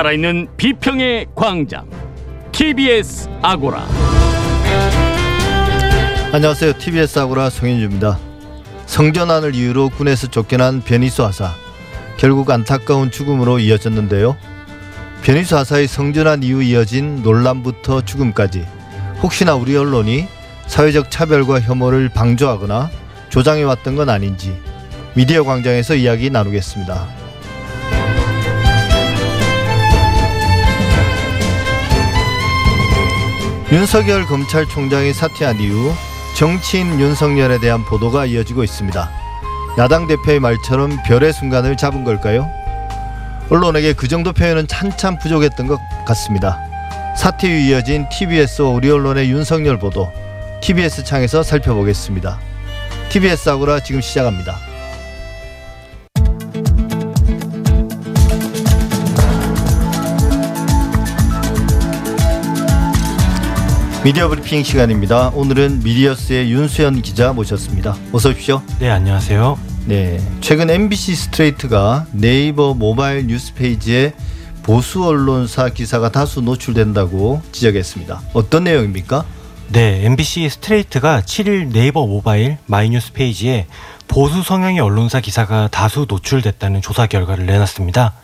살아있는 비평의 광장 TBS 아고라 안녕하세요. TBS 아고라 송현주입니다. 성전환을 이유로 군에서 쫓겨난 변희수 하사. 결국 안타까운 죽음으로 이어졌는데요. 변희수 하사의 성전환 이후 이어진 논란부터 죽음까지 혹시나 우리 언론이 사회적 차별과 혐오를 방조하거나 조장해왔던 건 아닌지 미디어 광장에서 이야기 나누겠습니다. 윤석열 검찰총장이 사퇴한 이후 정치인 윤석열에 대한 보도가 이어지고 있습니다. 야당 대표의 말처럼 별의 순간을 잡은 걸까요? 언론에게 그 정도 표현은 한참 부족했던 것 같습니다. 사퇴 후 이어진 TBS와 우리 언론의 윤석열 보도 TBS 창에서 살펴보겠습니다. TBS 아고라 지금 시작합니다. 미디어 브리핑 시간입니다. 오늘은 미디어스의 윤수연 기자 모셨습니다. 어서 오십시오. 네, 안녕하세요. 네, 최근 MBC 스트레이트가 네이버 모바일 뉴스 페이지에 보수 언론사 기사가 다수 노출된다고 지적했습니다. 어떤 내용입니까? 네, MBC 스트레이트가 7일 네이버 모바일 마이뉴스 페이지에 보수 성향의 언론사 기사가 다수 노출됐다는 조사 결과를 내놨습니다.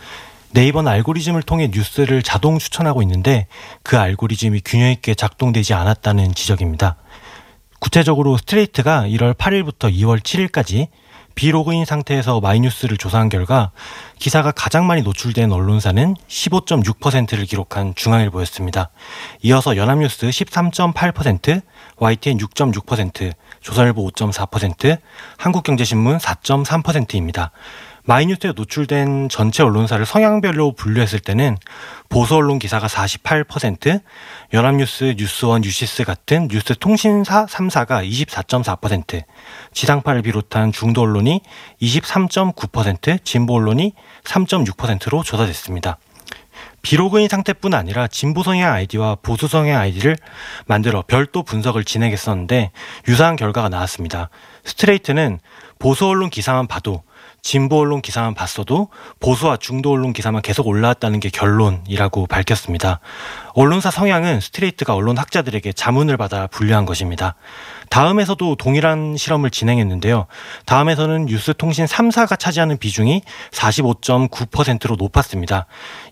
네이버는 알고리즘을 통해 뉴스를 자동 추천하고 있는데 그 알고리즘이 균형 있게 작동되지 않았다는 지적입니다. 구체적으로 스트레이트가 1월 8일부터 2월 7일까지 비로그인 상태에서 마이뉴스를 조사한 결과 기사가 가장 많이 노출된 언론사는 15.6%를 기록한 중앙일보였습니다. 이어서 연합뉴스 13.8%, YTN 6.6%, 조선일보 5.4%, 한국경제신문 4.3%입니다. 마이뉴스에 노출된 전체 언론사를 성향별로 분류했을 때는 보수 언론 기사가 48%, 연합뉴스, 뉴스1, 뉴시스 같은 뉴스 통신사 3사가 24.4%, 지상파를 비롯한 중도 언론이 23.9%, 진보 언론이 3.6%로 조사됐습니다. 비로그인 상태뿐 아니라 진보 성향 아이디와 보수 성향 아이디를 만들어 별도 분석을 진행했었는데 유사한 결과가 나왔습니다. 스트레이트는 보수 언론 기사만 봐도 진보 언론 기사만 봤어도 보수와 중도 언론 기사만 계속 올라왔다는 게 결론이라고 밝혔습니다. 언론사 성향은 스트레이트가 언론 학자들에게 자문을 받아 분류한 것입니다. 다음에서도 동일한 실험을 진행했는데요. 다음에서는 뉴스통신 3사가 차지하는 비중이 45.9%로 높았습니다.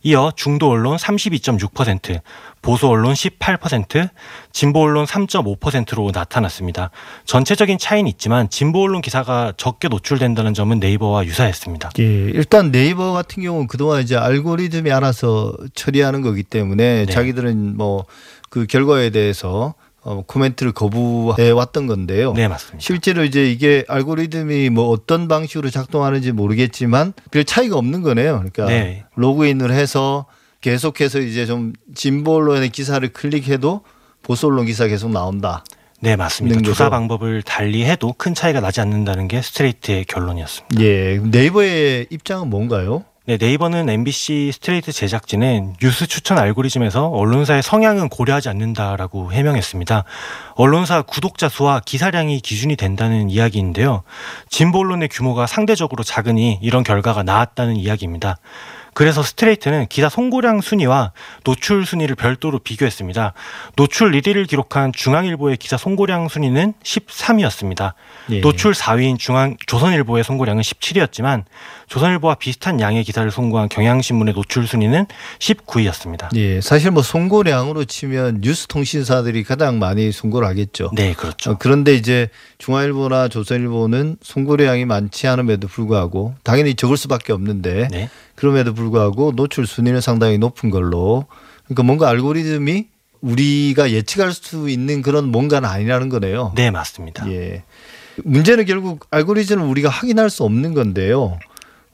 이어 중도 언론 32.6%, 보수 언론 18%, 진보 언론 3.5%로 나타났습니다. 전체적인 차이는 있지만 진보 언론 기사가 적게 노출된다는 점은 네이버와 유사했습니다. 예, 일단 네이버 같은 경우는 그동안 이제 알고리즘이 알아서 처리하는 거기 때문에 네. 자기 들은 뭐 그 결과에 대해서 어, 코멘트를 거부해 왔던 건데요. 네, 맞습니다. 실제로 이제 이게 알고리즘이 뭐 어떤 방식으로 작동하는지 모르겠지만 별 차이가 없는 거네요. 그러니까 네. 로그인을 해서 계속해서 이제 좀 진보 언론의 기사를 클릭해도 보수 언론 기사 계속 나온다. 네, 맞습니다. 조사. 방법을 달리 해도 큰 차이가 나지 않는다는 게 스트레이트의 결론이었습니다. 예, 네이버의 입장은 뭔가요? 네, 네이버는 MBC 스트레이트 제작진은 뉴스 추천 알고리즘에서 언론사의 성향은 고려하지 않는다라고 해명했습니다. 언론사 구독자 수와 기사량이 기준이 된다는 이야기인데요. 진보 언론의 규모가 상대적으로 작으니 이런 결과가 나왔다는 이야기입니다. 그래서 스트레이트는 기사 송고량 순위와 노출 순위를 별도로 비교했습니다. 노출 1위를 기록한 중앙일보의 기사 송고량 순위는 13위였습니다. 예. 노출 4위인 중앙 조선일보의 송고량은 17위였지만 조선일보와 비슷한 양의 기사를 송고한 경향신문의 노출 순위는 19위였습니다. 예, 사실 뭐 송고량으로 치면 뉴스 통신사들이 가장 많이 송고를 하겠죠. 네, 그렇죠. 어, 그런데 이제 중앙일보나 조선일보는 송고량이 많지 않음에도 불구하고 당연히 적을 수밖에 없는데 네. 그럼에도 불구하고 노출 순위는 상당히 높은 걸로 그러니까 뭔가 알고리즘이 우리가 예측할 수 있는 그런 뭔가는 아니라는 거네요. 네, 맞습니다. 예. 문제는 결국 알고리즘을 우리가 확인할 수 없는 건데요.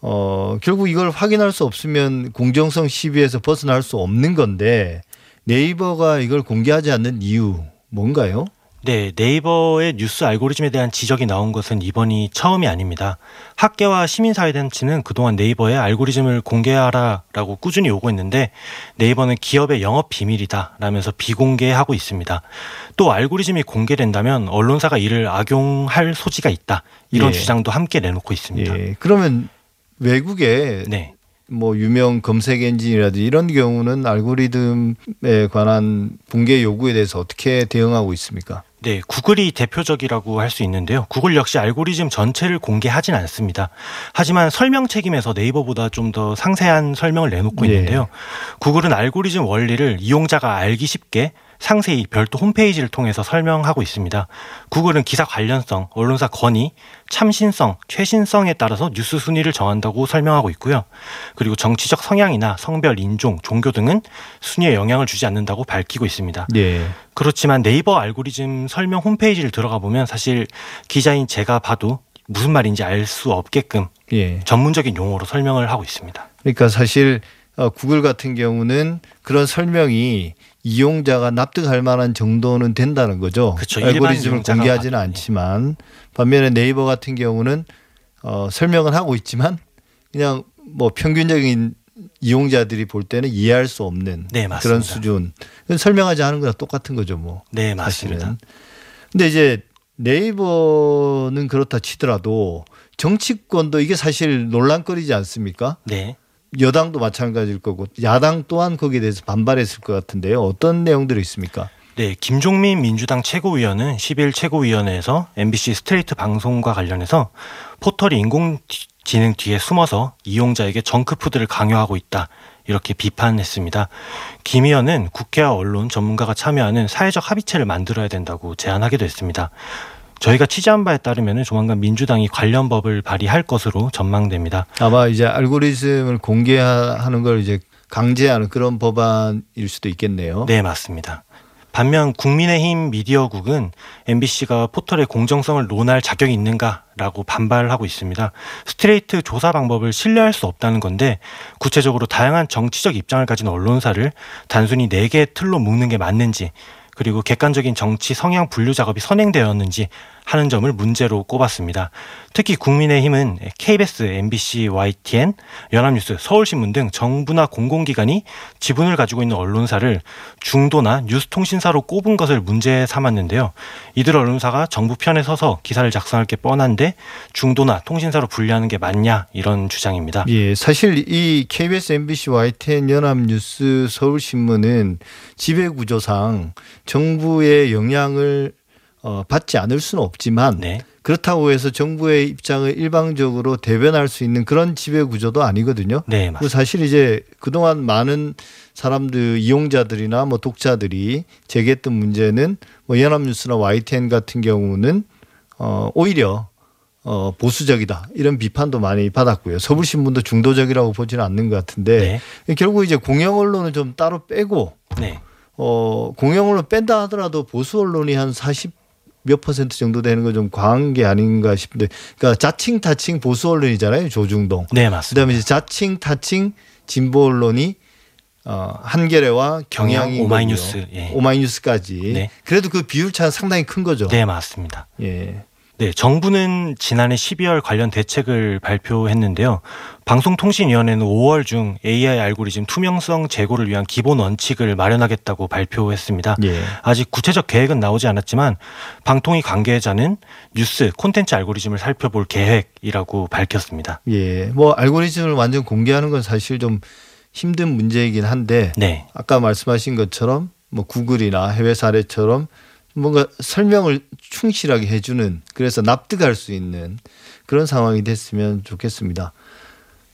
어, 결국 이걸 확인할 수 없으면 공정성 시비에서 벗어날 수 없는 건데 네이버가 이걸 공개하지 않는 이유 뭔가요? 네, 네이버의 뉴스 알고리즘에 대한 지적이 나온 것은 이번이 처음이 아닙니다. 학계와 시민사회단체는 그동안 네이버의 알고리즘을 공개하라라고 꾸준히 요구했는데 네이버는 기업의 영업 비밀이다 라면서 비공개하고 있습니다. 또 알고리즘이 공개된다면 언론사가 이를 악용할 소지가 있다. 이런 예. 주장도 함께 내놓고 있습니다. 예. 그러면 외국에 네. 뭐 유명 검색 엔진이라든지 이런 경우는 알고리즘에 관한 붕괴 요구에 대해서 어떻게 대응하고 있습니까? 네, 구글이 대표적이라고 할 수 있는데요. 구글 역시 알고리즘 전체를 공개하진 않습니다. 하지만 설명 책임에서 네이버보다 좀 더 상세한 설명을 내놓고 예. 있는데요. 구글은 알고리즘 원리를 이용자가 알기 쉽게 상세히 별도 홈페이지를 통해서 설명하고 있습니다. 구글은 기사 관련성, 언론사 권위, 참신성, 최신성에 따라서 뉴스 순위를 정한다고 설명하고 있고요. 그리고 정치적 성향이나 성별, 인종, 종교 등은 순위에 영향을 주지 않는다고 밝히고 있습니다. 예. 그렇지만 네이버 알고리즘 설명 홈페이지를 들어가 보면 사실 기자인 제가 봐도 무슨 말인지 알 수 없게끔 예. 전문적인 용어로 설명을 하고 있습니다. 그러니까 사실 어, 구글 같은 경우는 그런 설명이 이용자가 납득할 만한 정도는 된다는 거죠. 일반 알고리즘을 공개하지는 않지만 반면에 네이버 같은 경우는 어, 설명을 하고 있지만 그냥 뭐 평균적인 이용자들이 볼 때는 이해할 수 없는 네. 그런 수준. 설명하지 않은 거랑 똑같은 거죠, 뭐. 네, 사실은. 맞습니다. 근데 이제 네이버는 그렇다 치더라도 정치권도 이게 사실 논란거리지 않습니까? 네. 여당도 마찬가지일 거고 야당 또한 거기에 대해서 반발했을 것 같은데요. 어떤 내용들이 있습니까? 네, 김종민 민주당 최고위원은 10일 최고위원회에서 MBC 스트레이트 방송과 관련해서 포털이 인공지능 뒤에 숨어서 이용자에게 정크푸드를 강요하고 있다. 이렇게 비판했습니다. 김 의원은 국회와 언론 전문가가 참여하는 사회적 합의체를 만들어야 된다고 제안하기도 했습니다. 저희가 취재한 바에 따르면 조만간 민주당이 관련 법을 발의할 것으로 전망됩니다. 아마 이제 알고리즘을 공개하는 걸 이제 강제하는 그런 법안일 수도 있겠네요. 네, 맞습니다. 반면 국민의힘 미디어국은 MBC가 포털의 공정성을 논할 자격이 있는가라고 반발하고 있습니다. 스트레이트 조사 방법을 신뢰할 수 없다는 건데 구체적으로 다양한 정치적 입장을 가진 언론사를 단순히 네 개의 틀로 묶는 게 맞는지 그리고 객관적인 정치 성향 분류 작업이 선행되었는지 하는 점을 문제로 꼽았습니다. 특히 국민의힘은 KBS, MBC, YTN, 연합뉴스, 서울신문 등 정부나 공공기관이 지분을 가지고 있는 언론사를 중도나 뉴스통신사로 꼽은 것을 문제 삼았는데요. 이들 언론사가 정부 편에 서서 기사를 작성할 게 뻔한데 중도나 통신사로 분류하는 게 맞냐 이런 주장입니다. 예, 사실 이 KBS, MBC, YTN, 연합뉴스, 서울신문은 지배 구조상 정부의 영향을 어, 받지 않을 수는 없지만 네. 그렇다고 해서 정부의 입장을 일방적으로 대변할 수 있는 그런 지배 구조도 아니거든요. 네, 그 맞습니다. 사실 이제 그동안 많은 사람들 이용자들이나 뭐 독자들이 제기했던 문제는 뭐 연합뉴스나 YTN 같은 경우는 어 오히려 어 보수적이다 이런 비판도 많이 받았고요. 서울신문도 중도적이라고 보지는 않는 것 같은데 결국 이제 공영 언론은 좀 따로 빼고 네. 어 공영 언론 뺀다 하더라도 보수 언론이 한 40 몇 퍼센트 정도 되는 건 좀 과한 게 아닌가 싶은데 그러니까 자칭 타칭 보수 언론이잖아요 조중동 네, 맞습니다. 그다음에 이제 자칭 타칭 진보 언론이 어 한겨레와 경향이 경향, 오마이뉴스, 예. 오마이뉴스까지 네. 그래도 그 비율 차는 상당히 큰 거죠. 네, 맞습니다. 예. 네, 정부는 지난해 12월 관련 대책을 발표했는데요. 방송통신위원회는 5월 중 AI 알고리즘 투명성 제고를 위한 기본 원칙을 마련하겠다고 발표했습니다. 예. 아직 구체적 계획은 나오지 않았지만 방통위 관계자는 뉴스 콘텐츠 알고리즘을 살펴볼 계획이라고 밝혔습니다. 예. 뭐 알고리즘을 완전 공개하는 건 사실 좀 힘든 문제이긴 한데 네, 아까 말씀하신 것처럼 뭐 구글이나 해외 사례처럼 뭔가 설명을 충실하게 해주는 그래서 납득할 수 있는 그런 상황이 됐으면 좋겠습니다.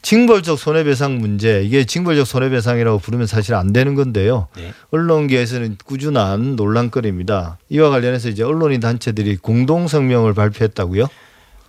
징벌적 손해배상 문제 이게 징벌적 손해배상이라고 부르면 사실 안 되는 건데요. 네, 언론계에서는 꾸준한 논란거리입니다. 이와 관련해서 이제 언론인 단체들이 공동 성명을 발표했다고요?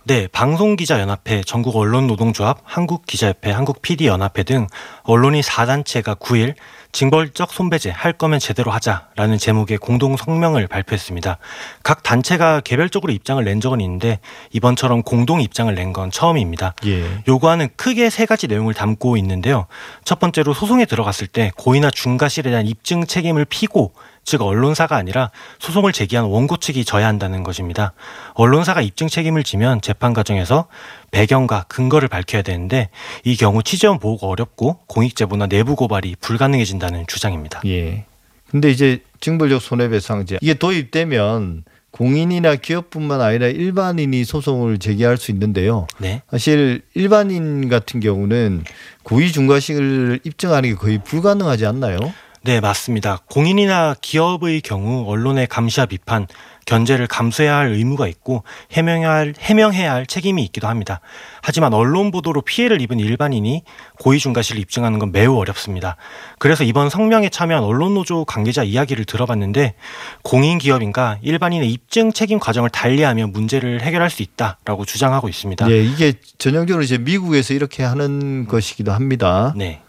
네, 방송기자연합회, 전국언론노동조합, 한국기자협회, 한국PD연합회 등 언론인 4단체가 9일 징벌적 손배제 할 거면 제대로 하자라는 제목의 공동 성명을 발표했습니다. 각 단체가 개별적으로 입장을 낸 적은 있는데 이번처럼 공동 입장을 낸 건 처음입니다. 예. 요구하는 크게 세 가지 내용을 담고 있는데요. 첫 번째로 소송에 들어갔을 때 고의나 중과실에 대한 입증 책임을 피고 즉 언론사가 아니라 소송을 제기한 원고 측이 져야 한다는 것입니다. 언론사가 입증 책임을 지면 재판 과정에서 배경과 근거를 밝혀야 되는데 이 경우 취재원 보호가 어렵고 공익 제보나 내부 고발이 불가능해진다는 주장입니다. 예. 근데 이제 징벌적 손해배상제 이게 도입되면 공인이나 기업뿐만 아니라 일반인이 소송을 제기할 수 있는데요. 네. 사실 일반인 같은 경우는 고의 중과식을 입증하는 게 거의 불가능하지 않나요? 네, 맞습니다. 공인이나 기업의 경우 언론의 감시와 비판, 견제를 감수해야 할 의무가 있고 해명해야 할, 해명해야 할 책임이 있기도 합니다. 하지만 언론 보도로 피해를 입은 일반인이 고의 중과실을 입증하는 건 매우 어렵습니다. 그래서 이번 성명에 참여한 언론노조 관계자 이야기를 들어봤는데 공인 기업인가 일반인의 입증 책임 과정을 달리하면 문제를 해결할 수 있다라고 주장하고 있습니다. 예, 이게 전형적으로 이제 미국에서 이렇게 하는 것이기도 합니다. 네.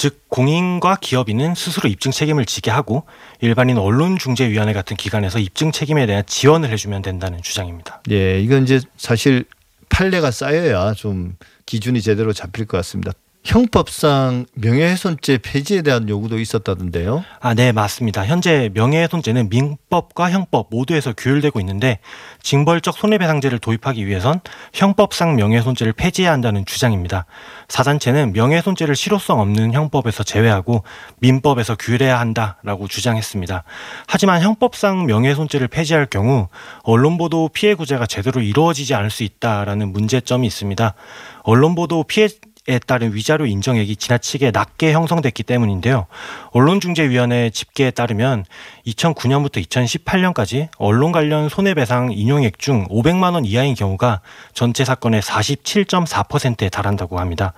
즉 공인과 기업인은 스스로 입증 책임을 지게 하고 일반인 언론중재위원회 같은 기관에서 입증 책임에 대한 지원을 해주면 된다는 주장입니다. 예, 이건 이제 사실 판례가 쌓여야 좀 기준이 제대로 잡힐 것 같습니다. 형법상 명예훼손죄 폐지에 대한 요구도 있었다던데요. 아, 네, 맞습니다. 현재 명예훼손죄는 민법과 형법 모두에서 규율되고 있는데 징벌적 손해배상제를 도입하기 위해선 형법상 명예훼손죄를 폐지해야 한다는 주장입니다. 사단체는 명예훼손죄를 실효성 없는 형법에서 제외하고 민법에서 규율해야 한다라고 주장했습니다. 하지만 형법상 명예훼손죄를 폐지할 경우 언론 보도 피해 구제가 제대로 이루어지지 않을 수 있다라는 문제점이 있습니다. 언론 보도 피해 에 따른 위자료 인정액이 지나치게 낮게 형성됐기 때문인데요. 언론중재위원회 집계에 따르면 2009년부터 2018년까지 언론 관련 손해배상 인용액 중 500만 원 이하인 경우가 전체 사건의 47.4%에 달한다고 합니다.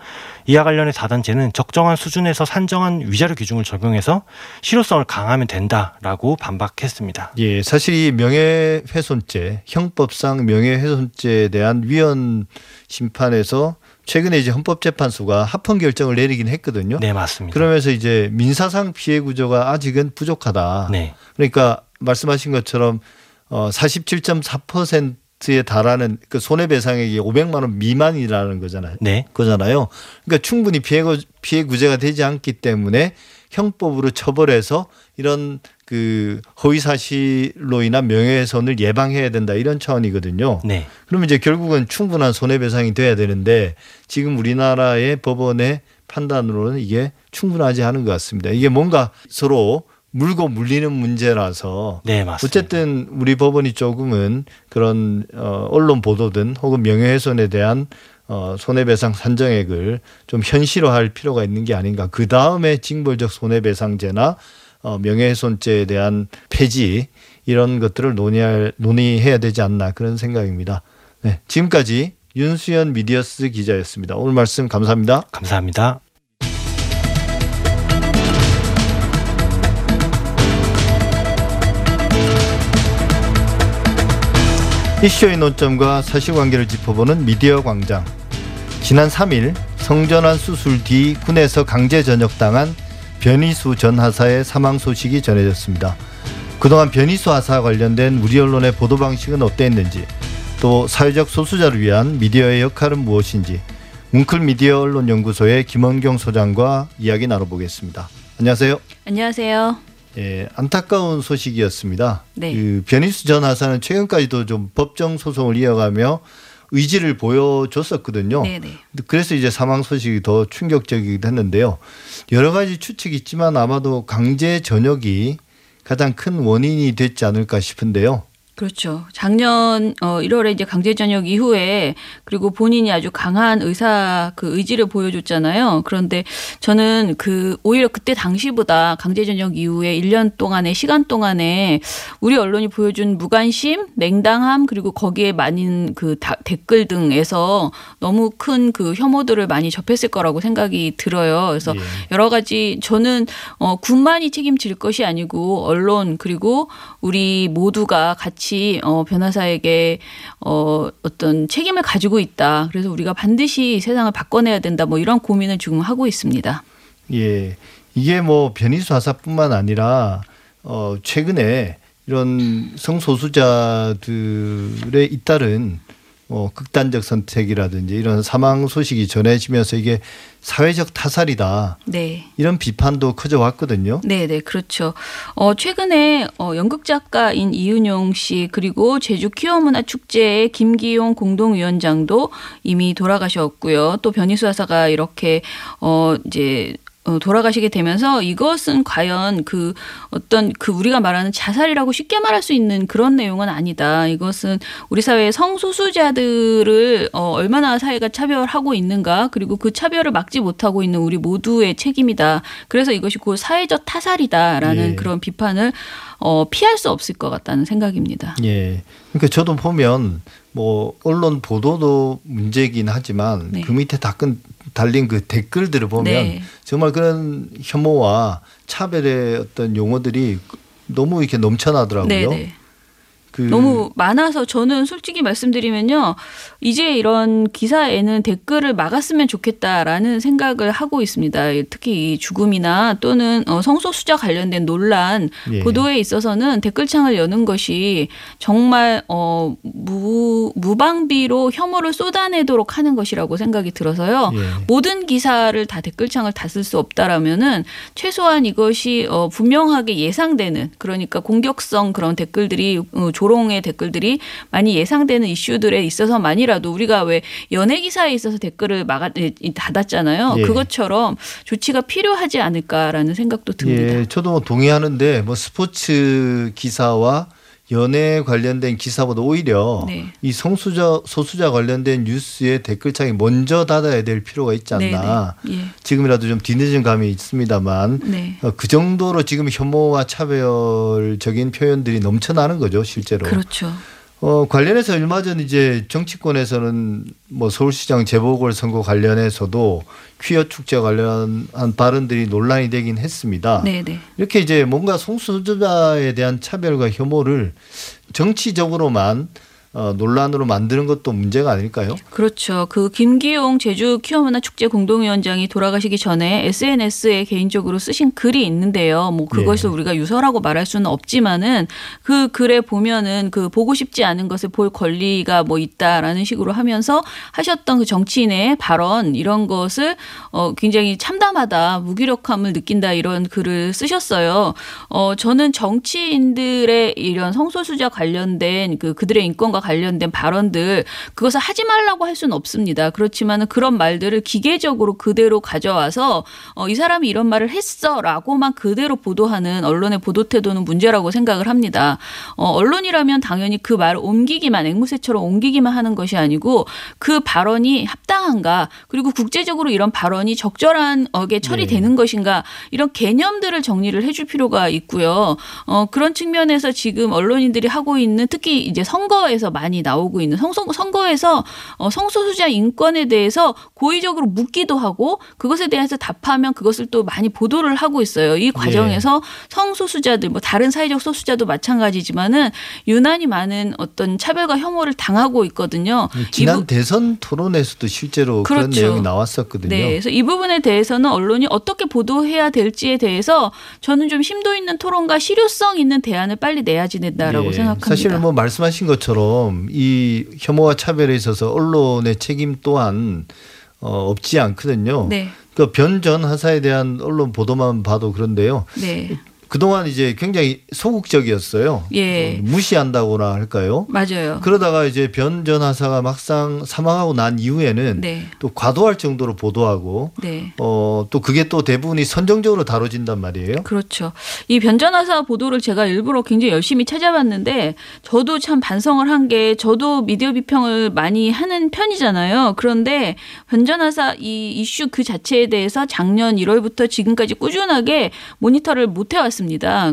이와 관련해 사단체는 적정한 수준에서 산정한 위자료 기준을 적용해서 실효성을 강화하면 된다라고 반박했습니다. 예, 사실 이 명예훼손죄, 형법상 명예훼손죄에 대한 위헌 심판에서 최근에 이제 헌법재판소가 합헌 결정을 내리긴 했거든요. 네, 맞습니다. 그러면서 이제 민사상 피해 구조가 아직은 부족하다. 네. 그러니까 말씀하신 것처럼 어 47.4%에 달하는 그 손해배상액이 500만 원 미만이라는 거잖아요. 네. 거잖아요. 그러니까 충분히 피해 구- 피해 구제가 되지 않기 때문에 형법으로 처벌해서 이런 그 허위 사실로 인한 명예훼손을 예방해야 된다 이런 차원이거든요. 네. 그러면 이제 결국은 충분한 손해배상이 돼야 되는데 지금 우리나라의 법원의 판단으로는 이게 충분하지 않은 것 같습니다. 이게 뭔가 서로 물고 물리는 문제라서 네. 어쨌든 우리 법원이 조금은 그런 어 언론 보도든 혹은 명예훼손에 대한 어 손해배상 산정액을 좀 현실화할 필요가 있는 게 아닌가. 그 다음에 징벌적 손해배상제나 어 명예훼손죄에 대한 폐지 이런 것들을 논의할 논의해야 되지 않나 그런 생각입니다. 네, 지금까지 윤수연 미디어스 기자였습니다. 오늘 말씀 감사합니다. 감사합니다. 이슈의 논점과 사실관계를 짚어보는 미디어 광장. 지난 3일 성전환 수술 뒤 군에서 강제 전역당한 변희수 전 하사의 사망 소식이 전해졌습니다. 그동안 변희수 하사 관련된 우리 언론의 보도 방식은 어땠는지, 또 사회적 소수자를 위한 미디어의 역할은 무엇인지, 웅클 미디어 언론 연구소의 김원경 소장과 이야기 나눠보겠습니다. 안녕하세요. 안녕하세요. 예, 안타까운 소식이었습니다. 네. 그 변희수 전 하사는 최근까지도 좀 법정 소송을 이어가며 의지를 보여줬었거든요. 네네. 그래서 이제 사망 소식이 더 충격적이기도 했는데요. 여러 가지 추측이 있지만 아마도 강제 전역이 가장 큰 원인이 됐지 않을까 싶은데요. 그렇죠. 작년 어 1월에 이제 강제 전역 이후에 그리고 본인이 아주 강한 의사 그 의지를 보여줬잖아요. 그런데 저는 그 오히려 그때 당시보다 강제 전역 이후에 1년 동안의 시간 동안에 우리 언론이 보여준 무관심, 냉담함 그리고 거기에 많은 그 다- 댓글 등에서 너무 큰 그 혐오들을 많이 접했을 거라고 생각이 들어요. 그래서 예. 여러 가지 저는 어 군만이 책임질 것이 아니고 언론 그리고 우리 모두가 같이 어 변호사에게 어 어떤 책임을 가지고 있다. 그래서 우리가 반드시 세상을 바꿔내야 된다. 뭐 이런 고민을 지금 하고 있습니다. 예. 이게 뭐 변희수 하사뿐만 아니라 어 최근에 이런 성소수자들에 잇따른 뭐 극단적 선택이라든지 이런 사망 소식이 전해지면서 이게 사회적 타살이다. 네. 이런 비판도 커져 왔거든요. 네, 네, 그렇죠. 어, 최근에 어, 연극 작가인 이윤용 씨 그리고 제주 퀴어 문화 축제의 김기용 공동위원장도 이미 돌아가셨고요. 또 변희수 하사가 이렇게 어 이제 어, 돌아가시게 되면서 이것은 과연 그 어떤 그 우리가 말하는 자살이라고 쉽게 말할 수 있는 그런 내용은 아니다. 이것은 우리 사회의 성소수자들을 어, 얼마나 사회가 차별하고 있는가 그리고 그 차별을 막지 못하고 있는 우리 모두의 책임이다. 그래서 이것이 곧 사회적 타살이다라는 예. 그런 비판을 어, 피할 수 없을 것 같다는 생각입니다. 예. 그러니까 저도 보면 뭐 언론 보도도 문제긴 하지만 네. 그 밑에 다끈 달린 그 댓글들을 보면 네. 정말 그런 혐오와 차별의 어떤 용어들이 너무 이렇게 넘쳐나더라고요. 네, 네. 그 너무 많아서 저는 솔직히 말씀드리면요. 이제 이런 기사에는 댓글을 막았으면 좋겠다라는 생각을 하고 있습니다. 특히 이 죽음이나 또는 어, 성소수자 관련된 논란 예. 보도에 있어서는 댓글창을 여는 것이 정말 어, 무, 무방비로 혐오를 쏟아내도록 하는 것이라고 생각이 들어서요. 예. 모든 기사를 다 댓글창을 다 쓸 수 없다라면은 최소한 이것이 어 분명하게 예상되는 그러니까 공격성 그런 댓글들이 어, 조롱의 댓글들이 많이 예상되는 이슈들에 있어서만이라도 우리가 왜 연예 기사에 있어서 댓글을 막아 에, 이, 닫았잖아요. 예. 그것처럼 조치가 필요하지 않을까라는 생각도 듭니다. 예, 저도 동의하는데 뭐 스포츠 기사와 연애 관련된 기사보다 오히려 네. 이 성수자 소수자 관련된 뉴스의 댓글창이 먼저 닫아야 될 필요가 있지 않나. 네, 네. 예. 지금이라도 좀 뒤늦은 감이 있습니다만 네. 어, 그 정도로 지금 혐오와 차별적인 표현들이 넘쳐나는 거죠, 실제로. 그렇죠. 어, 관련해서 얼마 전 이제 정치권에서는 뭐 서울시장 재보궐 선거 관련해서도 퀴어 축제 관련한 발언들이 논란이 되긴 했습니다. 네, 네. 이렇게 이제 뭔가 성소수자에 대한 차별과 혐오를 정치적으로만 어, 논란으로 만드는 것도 문제가 아닐까요? 그렇죠. 그 김기용 제주 퀴어문화 축제 공동위원장이 돌아가시기 전에 SNS에 개인적으로 쓰신 글이 있는데요. 뭐 그것을 예. 우리가 유서라고 말할 수는 없지만은 그 글에 보면은 그 보고 싶지 않은 것을 볼 권리가 뭐 있다라는 식으로 하면서 하셨던 그 정치인의 발언 이런 것을 어 굉장히 참담하다, 무기력함을 느낀다 이런 글을 쓰셨어요. 어 저는 정치인들의 이런 성소수자 관련된 그 그들의 인권과 관련된 발언들 그것을 하지 말라고 할 수는 없습니다. 그렇지만은 그런 말들을 기계적으로 그대로 가져와서 어, 이 사람이 이런 말을 했어라고만 그대로 보도하는 언론의 보도 태도는 문제라고 생각을 합니다. 어, 언론이라면 당연히 그 말을 옮기기만 앵무새처럼 옮기기만 하는 것이 아니고 그 발언이 합당한가 그리고 국제적으로 이런 발언이 적절한 어게 처리되는 것인가 이런 개념들을 정리를 해줄 필요가 있고요. 어, 그런 측면에서 지금 언론인들이 하고 있는 특히 이제 선거에서 많이 나오고 있는 성, 선거에서 어, 성소수자 인권에 대해서 고의적으로 묻기도 하고 그것에 대해서 답하면 그것을 또 많이 보도를 하고 있어요. 이 과정에서 성소수자들 뭐 다른 사회적 소수자도 마찬가지지만은 유난히 많은 어떤 차별과 혐오를 당하고 있거든요. 지난 이 부- 대선 토론에서도 실제로 그런 그렇죠. 내용이 나왔었거든요. 네, 그래서 이 부분에 대해서는 언론이 어떻게 보도해야 될지에 대해서 저는 좀 심도 있는 토론과 실효성 있는 대안을 빨리 내야지 된다라고 예, 생각합니다. 사실 뭐 말씀하신 것처럼 이 혐오와 차별에 있어서 언론의 책임 또한 어, 없지 않거든요. 네, 그 변전 하사에 대한 언론 보도만 봐도 그런데요. 네, 그동안 이제 굉장히 소극적이었어요. 예. 어, 무시한다고나 할까요? 맞아요. 그러다가 이제 변 전 하사가 막상 사망하고 난 이후에는 네, 또 과도할 정도로 보도하고 네. 어, 또 그게 또 대부분이 선정적으로 다뤄진단 말이에요. 그렇죠. 이 변 전하사 보도를 제가 일부러 굉장히 열심히 찾아봤는데 저도 참 반성을 한 게 저도 미디어 비평을 많이 하는 편이잖아요. 그런데 변 전하사 이 이슈 그 자체에 대해서 작년 1월부터 지금까지 꾸준하게 모니터를 못 해왔습니다.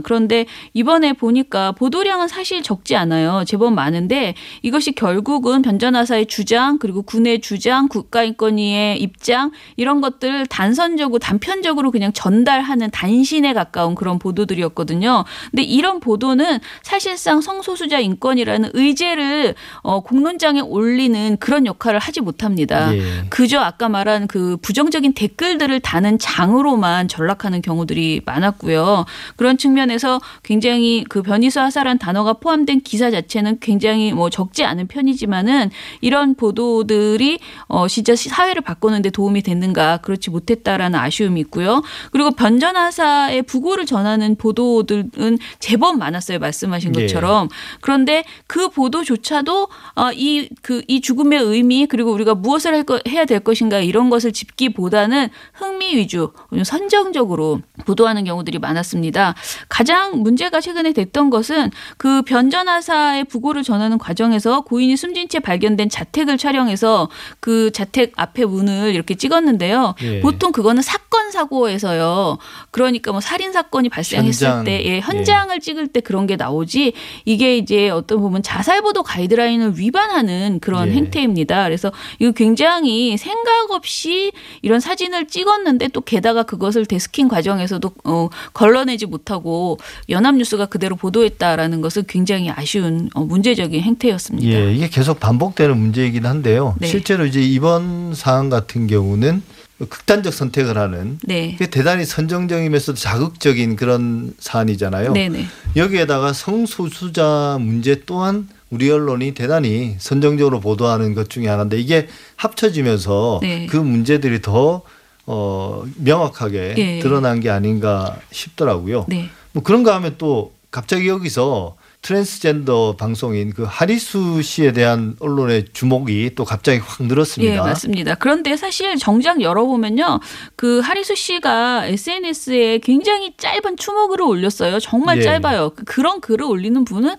그런데 이번에 보니까 보도량은 사실 적지 않아요. 제법 많은데 이것이 결국은 변전하사의 주장 그리고 군의 주장, 국가인권위의 입장 이런 것들을 단선적으로 단편적으로 그냥 전달하는 단신에 가까운 그런 보도들이었거든요. 근데 이런 보도는 사실상 성소수자 인권이라는 의제를 어, 공론장에 올리는 그런 역할을 하지 못합니다. 예. 그저 아까 말한 그 부정적인 댓글들을 다는 장으로만 전락하는 경우들이 많았고요. 그런 측면에서 굉장히 그 변이수 하사란 단어가 포함된 기사 자체는 굉장히 뭐 적지 않은 편이지만은 이런 보도들이 어 진짜 사회를 바꾸는데 도움이 됐는가 그렇지 못했다라는 아쉬움이 있고요. 그리고 변전 하사의 부고를 전하는 보도들은 제법 많았어요. 말씀하신 예. 것처럼. 그런데 그 보도조차도 어, 이, 그, 이 죽음의 의미 그리고 우리가 무엇을 할 거, 해야 될 것인가 이런 것을 짚기보다는 흥미 위주, 선정적으로 보도하는 경우들이 많았습니다. 가장 문제가 최근에 됐던 것은 그 변전하사의 부고를 전하는 과정에서 고인이 숨진 채 발견된 자택을 촬영해서 그 자택 앞에 문을 이렇게 찍었는데요. 예. 보통 그거는 사건 사고에서요. 그러니까 뭐 살인 사건이 발생했을 현장. 때 예, 현장을 찍을 때 그런 게 나오지 이게 이제 어떤 보면 자살 보도 가이드라인을 위반하는 그런 예. 행태입니다. 그래서 이거 굉장히 생각 없이 이런 사진을 찍었는데 또 게다가 그것을 데스킹 과정에서도 어, 걸러내지 못 하고 연합뉴스가 그대로 보도했다라는 것은 굉장히 아쉬운 어, 문제적인 행태였습니다. 예, 이게 계속 반복되는 문제이긴 한데요. 네. 실제로 이제 이번 사안 같은 경우는 극단적 선택을 하는 네. 대단히 선정적이면서도 자극적인 그런 사안이잖아요. 네네. 여기에다가 성소수자 문제 또한 우리 언론이 대단히 선정적으로 보도하는 것 중에 하나인데 이게 합쳐지면서 네. 그 문제들이 더 어, 명확하게 예. 드러난 게 아닌가 싶더라고요. 네. 뭐 그런가 하면 또 갑자기 여기서 트랜스젠더 방송인 그 하리수 씨에 대한 언론의 주목이 또 갑자기 확 늘었습니다. 예, 맞습니다. 그런데 사실 정작 열어보면요. 그 하리수 씨가 SNS에 굉장히 짧은 추모글을 올렸어요. 정말 예. 짧아요. 그런 글을 올리는 분은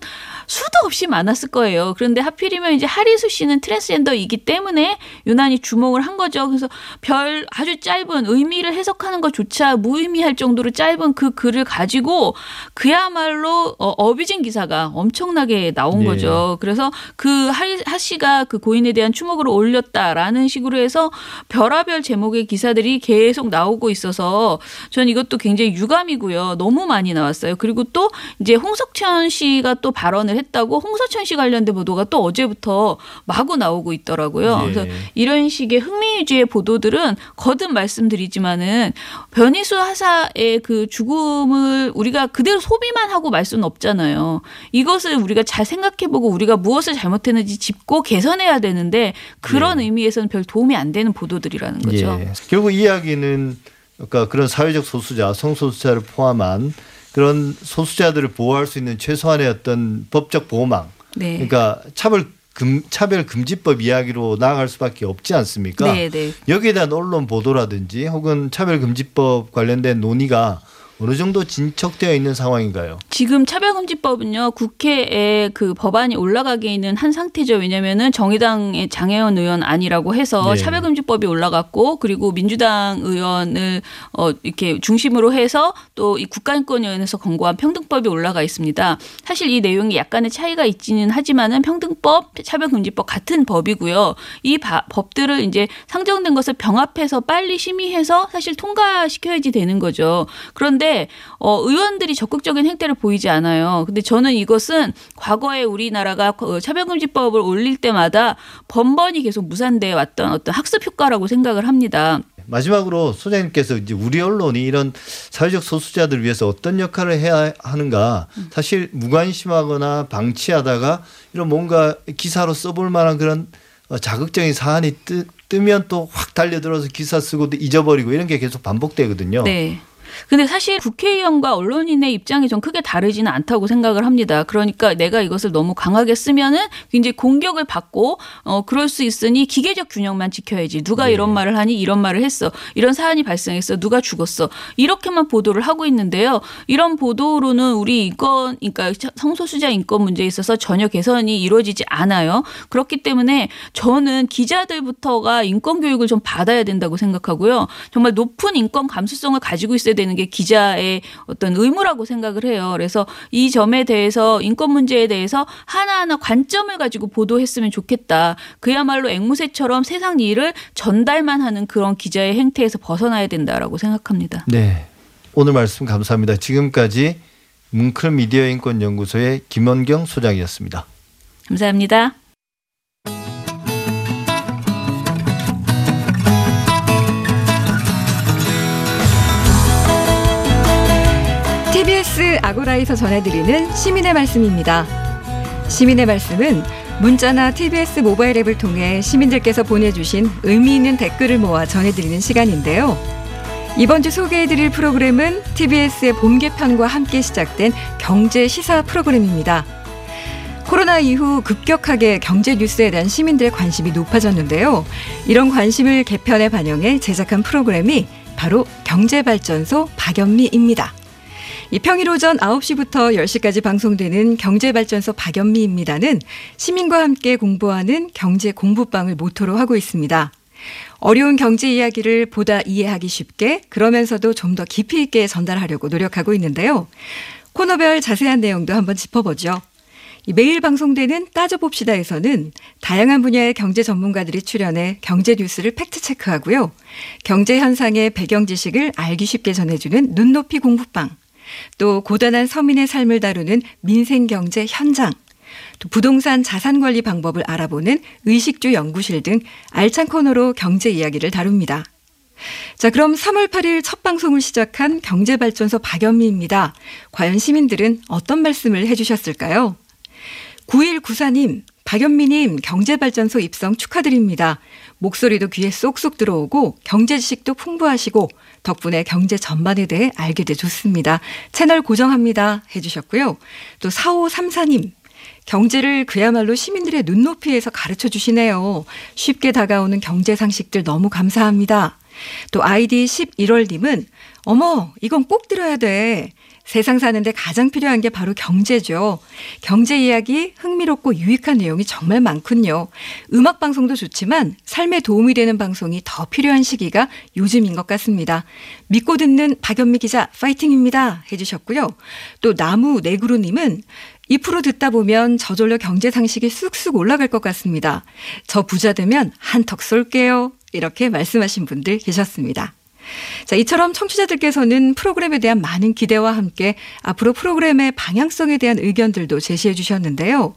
수도 없이 많았을 거예요. 그런데 하필이면 이제 하리수 씨는 트랜스젠더이기 때문에 유난히 주목을 한 거죠. 그래서 별 아주 짧은 의미를 해석하는 것조차 무의미할 정도로 짧은 그 글을 가지고 그야말로 어, 어비진 기사가 엄청나게 나온 예. 거죠. 그래서 그 하 씨가 그 고인에 대한 추목을 올렸다라는 식으로 해서 별하별 제목의 기사들이 계속 나오고 있어서 전 이것도 굉장히 유감이고요. 너무 많이 나왔어요. 그리고 또 이제 홍석천 씨가 또 발언을 했다고 홍석천 씨 관련된 보도가 또 어제부터 마구 나오고 있더라고요. 예. 그래서 이런 식의 흥미 위주의 보도들은 거듭 말씀드리지만은 변희수 하사의 그 죽음을 우리가 그대로 소비만 하고 말 수는 없잖아요. 이것을 우리가 잘 생각해보고 우리가 무엇을 잘못했는지 짚고 개선해야 되는데 그런 예. 의미에서는 별 도움이 안 되는 보도들이라는 거죠. 예. 결국 이야기는 그러니까 그런 사회적 소수자, 성소수자를 포함한 그런 소수자들을 보호할 수 있는 최소한의 어떤 법적 보호망, 네. 그러니까 차별 금, 차별 금지법 이야기로 나아갈 수밖에 없지 않습니까? 네, 네. 여기에 대한 언론 보도라든지 혹은 차별 금지법 관련된 논의가 어느 정도 진척되어 있는 상황인가요? 지금 차별금지법은요 국회에 그 법안이 올라가게 있는 한 상태죠. 왜냐면은 정의당의 장혜원 의원 아니라고 해서 네. 차별금지법이 올라갔고 그리고 민주당 의원을 어 이렇게 중심으로 해서 또 이 국가인권위원회에서 권고한 평등법이 올라가 있습니다. 사실 이 내용이 약간의 차이가 있지는 하지만은 평등법, 차별금지법 같은 법이고요. 이 바- 법들을 이제 상정된 것을 병합해서 빨리 심의해서 사실 통과시켜야지 되는 거죠. 그런데 어, 의원들이 적극적인 행태를 보이지 않아요. 근데 저는 이것은 과거에 우리나라가 어, 차별금지법을 올릴 때마다 번번이 계속 무산돼 왔던 어떤 학습 효과라고 생각을 합니다. 마지막으로 소장님께서 이제 우리 언론이 이런 사회적 소수자들을 위해서 어떤 역할을 해야 하는가 사실 무관심하거나 방치하다가 이런 뭔가 기사로 써볼 만한 그런 어, 자극적인 사안이 뜨, 뜨면 또 확 달려들어서 기사 쓰고 또 잊어버리고 이런 게 계속 반복되거든요. 네. 근데 사실 국회의원과 언론인의 입장이 좀 크게 다르지는 않다고 생각을 합니다. 그러니까 내가 이것을 너무 강하게 쓰면은 굉장히 공격을 받고 어 그럴 수 있으니 기계적 균형만 지켜야지. 누가 네. 이런 말을 하니 이런 말을 했어. 이런 사안이 발생했어. 누가 죽었어. 이렇게만 보도를 하고 있는데요. 이런 보도로는 우리 인권 그러니까 성소수자 인권 문제에 있어서 전혀 개선이 이루어지지 않아요. 그렇기 때문에 저는 기자들부터가 인권 교육을 좀 받아야 된다고 생각하고요. 정말 높은 인권 감수성을 가지고 있어야 되는 게 기자의 어떤 의무라고 생각을 해요. 그래서 이 점에 대해서 인권 문제에 대해서 하나하나 관점을 가지고 보도했으면 좋겠다. 그야말로 앵무새처럼 세상 일을 전달만 하는 그런 기자의 행태에서 벗어나야 된다라고 생각합니다. 네. 오늘 말씀 감사합니다. 지금까지 뭉클 미디어 인권 연구소의 김원경 소장이었습니다. 감사합니다. TBS 아고라에서 전해드리는 시민의 말씀입니다. 시민의 말씀은 문자나 TBS 모바일 앱을 통해 시민들께서 보내주신 의미 있는 댓글을 모아 전해드리는 시간인데요. 이번 주 소개해드릴 프로그램은 TBS의 봄 개편과 함께 시작된 경제 시사 프로그램입니다. 코로나 이후 급격하게 경제 뉴스에 대한 시민들의 관심이 높아졌는데요. 이런 관심을 개편에 반영해 제작한 프로그램이 바로 경제발전소 박연미입니다. 이 평일 오전 9시부터 10시까지 방송되는 경제발전소 박연미입니다는 시민과 함께 공부하는 경제 공부방을 모토로 하고 있습니다. 어려운 경제 이야기를 보다 이해하기 쉽게 그러면서도 좀 더 깊이 있게 전달하려고 노력하고 있는데요. 코너별 자세한 내용도 한번 짚어보죠. 매일 방송되는 따져봅시다에서는 다양한 분야의 경제 전문가들이 출연해 경제 뉴스를 팩트체크하고요. 경제 현상의 배경 지식을 알기 쉽게 전해주는 눈높이 공부방. 또 고단한 서민의 삶을 다루는 민생경제 현장. 또 부동산 자산 관리 방법을 알아보는 의식주 연구실 등 알찬 코너로 경제 이야기를 다룹니다. 자, 그럼 3월 8일 첫 방송을 시작한 경제발전소 박연미입니다. 과연 시민들은 어떤 말씀을 해주셨을까요? 9194님, 박연미님 경제발전소 입성 축하드립니다. 목소리도 귀에 쏙쏙 들어오고 경제 지식도 풍부하시고 덕분에 경제 전반에 대해 알게 돼 좋습니다. 채널 고정합니다. 해주셨고요. 또 4534님, 경제를 그야말로 시민들의 눈높이에서 가르쳐 주시네요. 쉽게 다가오는 경제 상식들 너무 감사합니다. 또 아이디 11월님은 어머, 이건 꼭 들어야 돼. 세상 사는데 가장 필요한 게 바로 경제죠. 경제 이야기 흥미롭고 유익한 내용이 정말 많군요. 음악 방송도 좋지만 삶에 도움이 되는 방송이 더 필요한 시기가 요즘인 것 같습니다. 믿고 듣는 박연미 기자 파이팅입니다. 해주셨고요. 또 나무 네그루님은 이 프로 듣다 보면 저절로 경제 상식이 쑥쑥 올라갈 것 같습니다. 저 부자 되면 한턱 쏠게요. 이렇게 말씀하신 분들 계셨습니다. 자, 이처럼 청취자들께서는 프로그램에 대한 많은 기대와 함께 앞으로 프로그램의 방향성에 대한 의견들도 제시해 주셨는데요.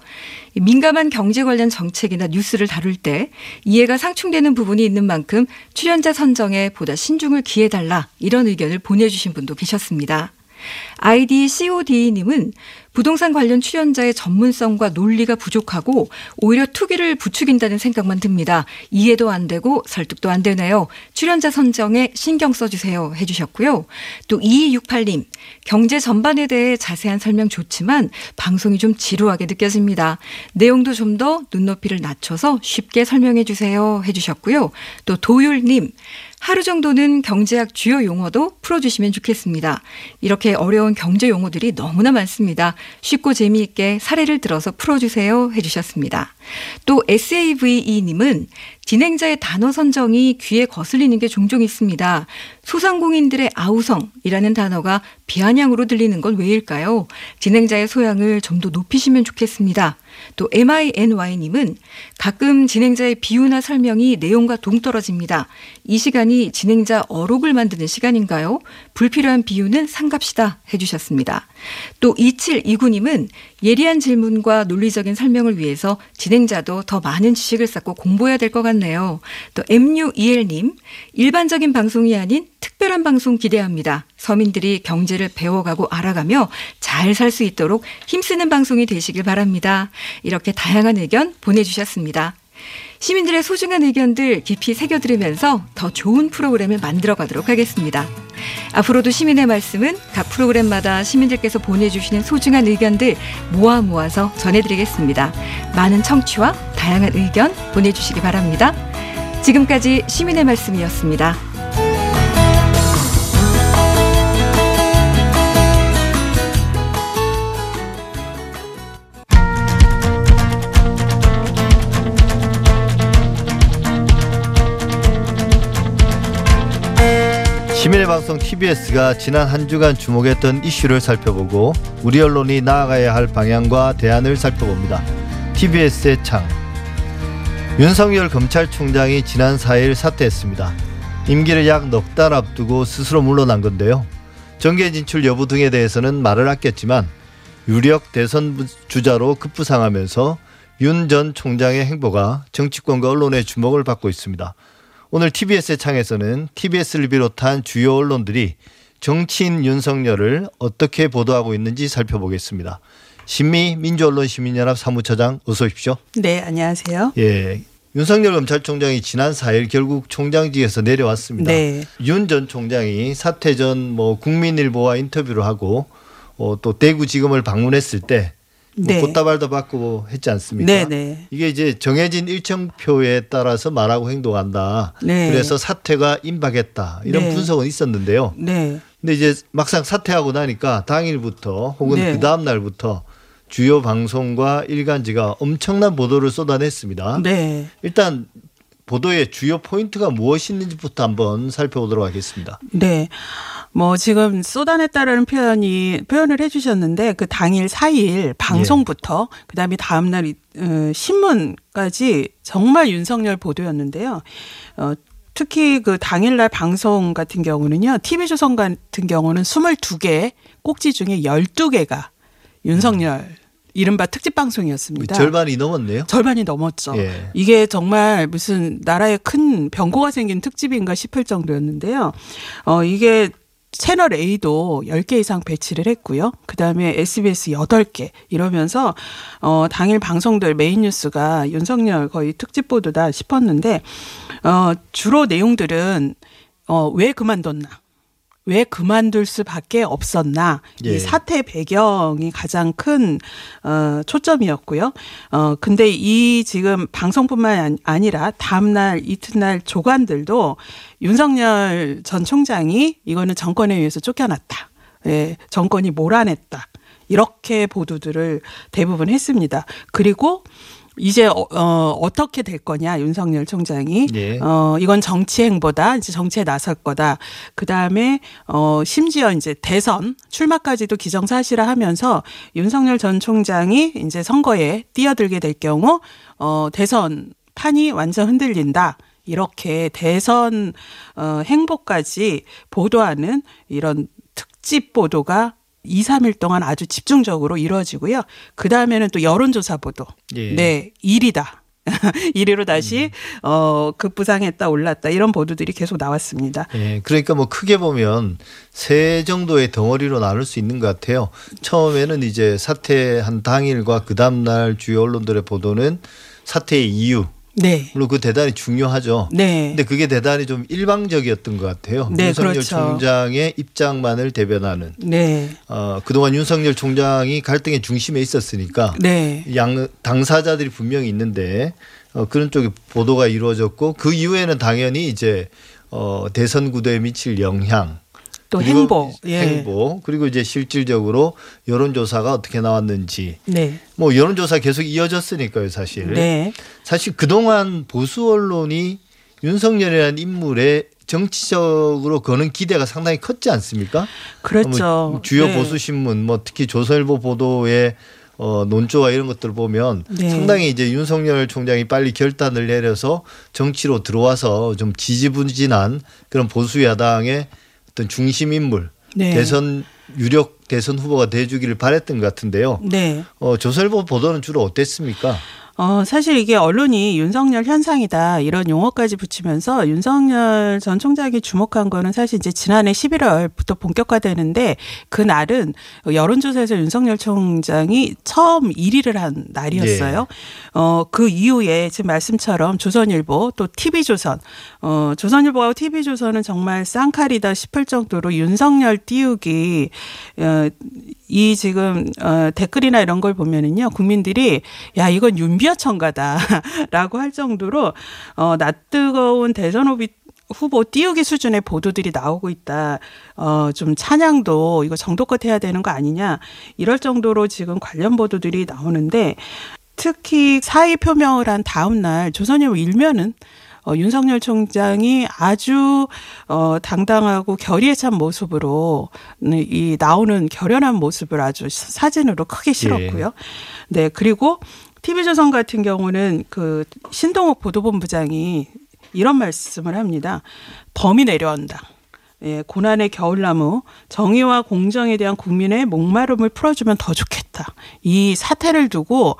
민감한 경제 관련 정책이나 뉴스를 다룰 때 이해가 상충되는 부분이 있는 만큼 출연자 선정에 보다 신중을 기해달라 이런 의견을 보내주신 분도 계셨습니다. 아이디 COD님은 부동산 관련 출연자의 전문성과 논리가 부족하고 오히려 투기를 부추긴다는 생각만 듭니다. 이해도 안 되고 설득도 안 되네요. 출연자 선정에 신경 써주세요 해주셨고요. 또 2268님 경제 전반에 대해 자세한 설명 좋지만 방송이 좀 지루하게 느껴집니다. 내용도 좀 더 눈높이를 낮춰서 쉽게 설명해 주세요 해주셨고요. 또 도율님 하루 정도는 경제학 주요 용어도 풀어주시면 좋겠습니다. 이렇게 어려운 경제 용어들이 너무나 많습니다. 쉽고 재미있게 사례를 들어서 풀어주세요 해주셨습니다. 또 SAVE님은 진행자의 단어 선정이 귀에 거슬리는 게 종종 있습니다. 소상공인들의 아우성이라는 단어가 비아냥으로 들리는 건 왜일까요? 진행자의 소양을 좀 더 높이시면 좋겠습니다. 또 MINY님은 가끔 진행자의 비유나 설명이 내용과 동떨어집니다. 이 시간이 진행자 어록을 만드는 시간인가요? 불필요한 비유는 상갑시다 해주셨습니다. 또 2729님은 예리한 질문과 논리적인 설명을 위해서 진행자도 더 많은 지식을 쌓고 공부해야 될 것 같네요. 또 MUEL님, 일반적인 방송이 아닌 특별한 방송 기대합니다. 서민들이 경제를 배워가고 알아가며 잘 살 수 있도록 힘쓰는 방송이 되시길 바랍니다. 이렇게 다양한 의견 보내주셨습니다. 시민들의 소중한 의견들 깊이 새겨들으면서 더 좋은 프로그램을 만들어 가도록 하겠습니다. 앞으로도 시민의 말씀은 각 프로그램마다 시민들께서 보내주시는 소중한 의견들 모아 모아서 전해드리겠습니다. 많은 청취와 다양한 의견 보내주시기 바랍니다. 지금까지 시민의 말씀이었습니다. 시민의 방송 TBS가 지난 한 주간 주목했던 이슈를 살펴보고 우리 언론이 나아가야 할 방향과 대안을 살펴봅니다. TBS의 창 윤석열 검찰총장이 지난 4일 사퇴했습니다. 임기를 약 넉 달 앞두고 스스로 물러난 건데요. 정계 진출 여부 등에 대해서는 말을 아꼈지만 유력 대선 주자로 급부상하면서 윤 전 총장의 행보가 정치권과 언론의 주목을 받고 있습니다. 오늘 TBS의 창에서는 TBS를 비롯한 주요 언론들이 정치인 윤석열을 어떻게 보도하고 있는지 살펴보겠습니다. 신미 민주언론시민연합 사무처장 어서 오십시오. 네, 안녕하세요. 예. 윤석열 검찰총장이 지난 4일 결국 총장직에서 내려왔습니다. 네. 윤 전 총장이 사퇴 전 뭐 국민일보와 인터뷰를 하고 어, 또 대구지검을 방문했을 때 뭐 네. 꽃다발도 받고 했지 않습니까? 네, 네. 이게 이제 정해진 일정표에 따라서 말하고 행동한다. 네. 그래서 사퇴가 임박했다. 이런 네. 분석은 있었는데요. 네. 근데 이제 막상 사퇴하고 나니까 당일부터 혹은 네. 그 다음 날부터 주요 방송과 일간지가 엄청난 보도를 쏟아냈습니다. 네. 일단 보도의 주요 포인트가 무엇인지부터 한번 살펴보도록 하겠습니다. 네. 뭐 지금 쏟아냈다라는 표현이 표현을 해 주셨는데 그 당일 4일 방송부터 그다음에 다음 날 이- 어, 신문까지 정말 윤석열 보도였는데요. 어 특히 그 당일날 방송 같은 경우는요. TV조선 같은 경우는 22개 꼭지 중에 12개가 윤석열 이른바 특집 방송이었습니다. 절반이 넘었네요. 절반이 넘었죠. 예. 이게 정말 무슨 나라에 큰 변고가 생긴 특집인가 싶을 정도였는데요. 어, 이게 채널 A도 10개 이상 배치를 했고요. 그 다음에 SBS 8개 이러면서, 어, 당일 방송들 메인 뉴스가 윤석열 거의 특집 보도다 싶었는데, 어, 주로 내용들은, 어, 왜 그만뒀나? 왜 그만둘 수밖에 없었나 예. 이 사태 배경이 가장 큰 어, 초점이었고요. 어 근데 이 지금 방송뿐만 아니- 아니라 다음날 이튿날 조간들도 윤석열 전 총장이 이거는 정권에 의해서 쫓겨났다. 예, 정권이 몰아냈다. 이렇게 보도들을 대부분 했습니다. 그리고 이제 어, 어, 어 떻게 될 거냐 윤석열 총장이 예. 어 이건 정치 행보다 이제 정치에 나설 거다. 그 다음에 어 심지어 이제 대선 출마까지도 기정사실화하면서 윤석열 전 총장이 이제 선거에 뛰어들게 될 경우 어 대선 판이 완전 흔들린다. 이렇게 대선 어 행보까지 보도하는 이런 특집 보도가 2, 3일 동안 아주 집중적으로 이루어지고요. 그 다음에는 또 여론조사 보도. 예. 네, 1위다. 1위로 다시 어 급부상했다 올랐다 이런 보도들이 계속 나왔습니다. 예, 그러니까 뭐 크게 보면 세 정도의 덩어리로 나눌 수 있는 것 같아요. 처음에는 이제 사퇴한 당일과 그 다음 날 주요 언론들의 보도는 사퇴의 이유, 네. 물론 그 대단히 중요하죠. 네. 근데 그게 대단히 좀 일방적이었던 것 같아요. 네, 윤석열 그렇죠. 총장의 입장만을 대변하는. 네. 어, 그동안 윤석열 총장이 갈등의 중심에 있었으니까 네. 양 당사자들이 분명히 있는데 어, 그런 쪽에 보도가 이루어졌고 그 이후에는 당연히 이제 어, 대선 구도에 미칠 영향 또 행보. 예. 행보 그리고 이제 실질적으로 여론조사가 어떻게 나왔는지 네. 뭐 여론조사 계속 이어졌으니까요 사실 네. 사실 그동안 보수 언론이 윤석열이라는 인물에 정치적으로 거는 기대가 상당히 컸지 않습니까? 그렇죠. 뭐 주요 네. 보수 신문 뭐 특히 조선일보 보도의 어 논조와 이런 것들 을 보면 네. 상당히 이제 윤석열 총장이 빨리 결단을 내려서 정치로 들어와서 좀 지지부진한 그런 보수 야당의 어떤 중심 인물 네. 대선 유력 대선 후보가 돼주기를 바랬던 것 같은데요. 네. 어 조선일보 보도는 주로 어땠습니까? 어, 사실 이게 언론이 윤석열 현상이다 이런 용어까지 붙이면서 윤석열 전 총장이 주목한 거는 사실 이제 지난해 11월부터 본격화되는데 그 날은 여론조사에서 윤석열 총장이 처음 1위를 한 날이었어요. 어, 그 이후에 지금 말씀처럼 조선일보 또 TV조선, 어, 조선일보와 TV조선은 정말 쌍칼이다 싶을 정도로 윤석열 띄우기, 어, 이 지금 어 댓글이나 이런 걸 보면은요 국민들이 야 이건 윤비어천가다라고 할 정도로 어 낯뜨거운 대선 후비 후보 띄우기 수준의 보도들이 나오고 있다. 어, 좀 찬양도 이거 정도껏 해야 되는 거 아니냐. 이럴 정도로 지금 관련 보도들이 나오는데 특히 사의 표명을 한 다음 날 조선일보 일면은 어, 윤석열 총장이 아주 어, 당당하고 결의에 찬 모습으로 네, 이 나오는 결연한 모습을 아주 사진으로 크게 실었고요. 네 그리고 TV조선 같은 경우는 그 신동욱 보도본부장이 이런 말씀을 합니다. 범이 내려온다. 예, 고난의 겨울나무, 정의와 공정에 대한 국민의 목마름을 풀어주면 더 좋겠다. 이 사태를 두고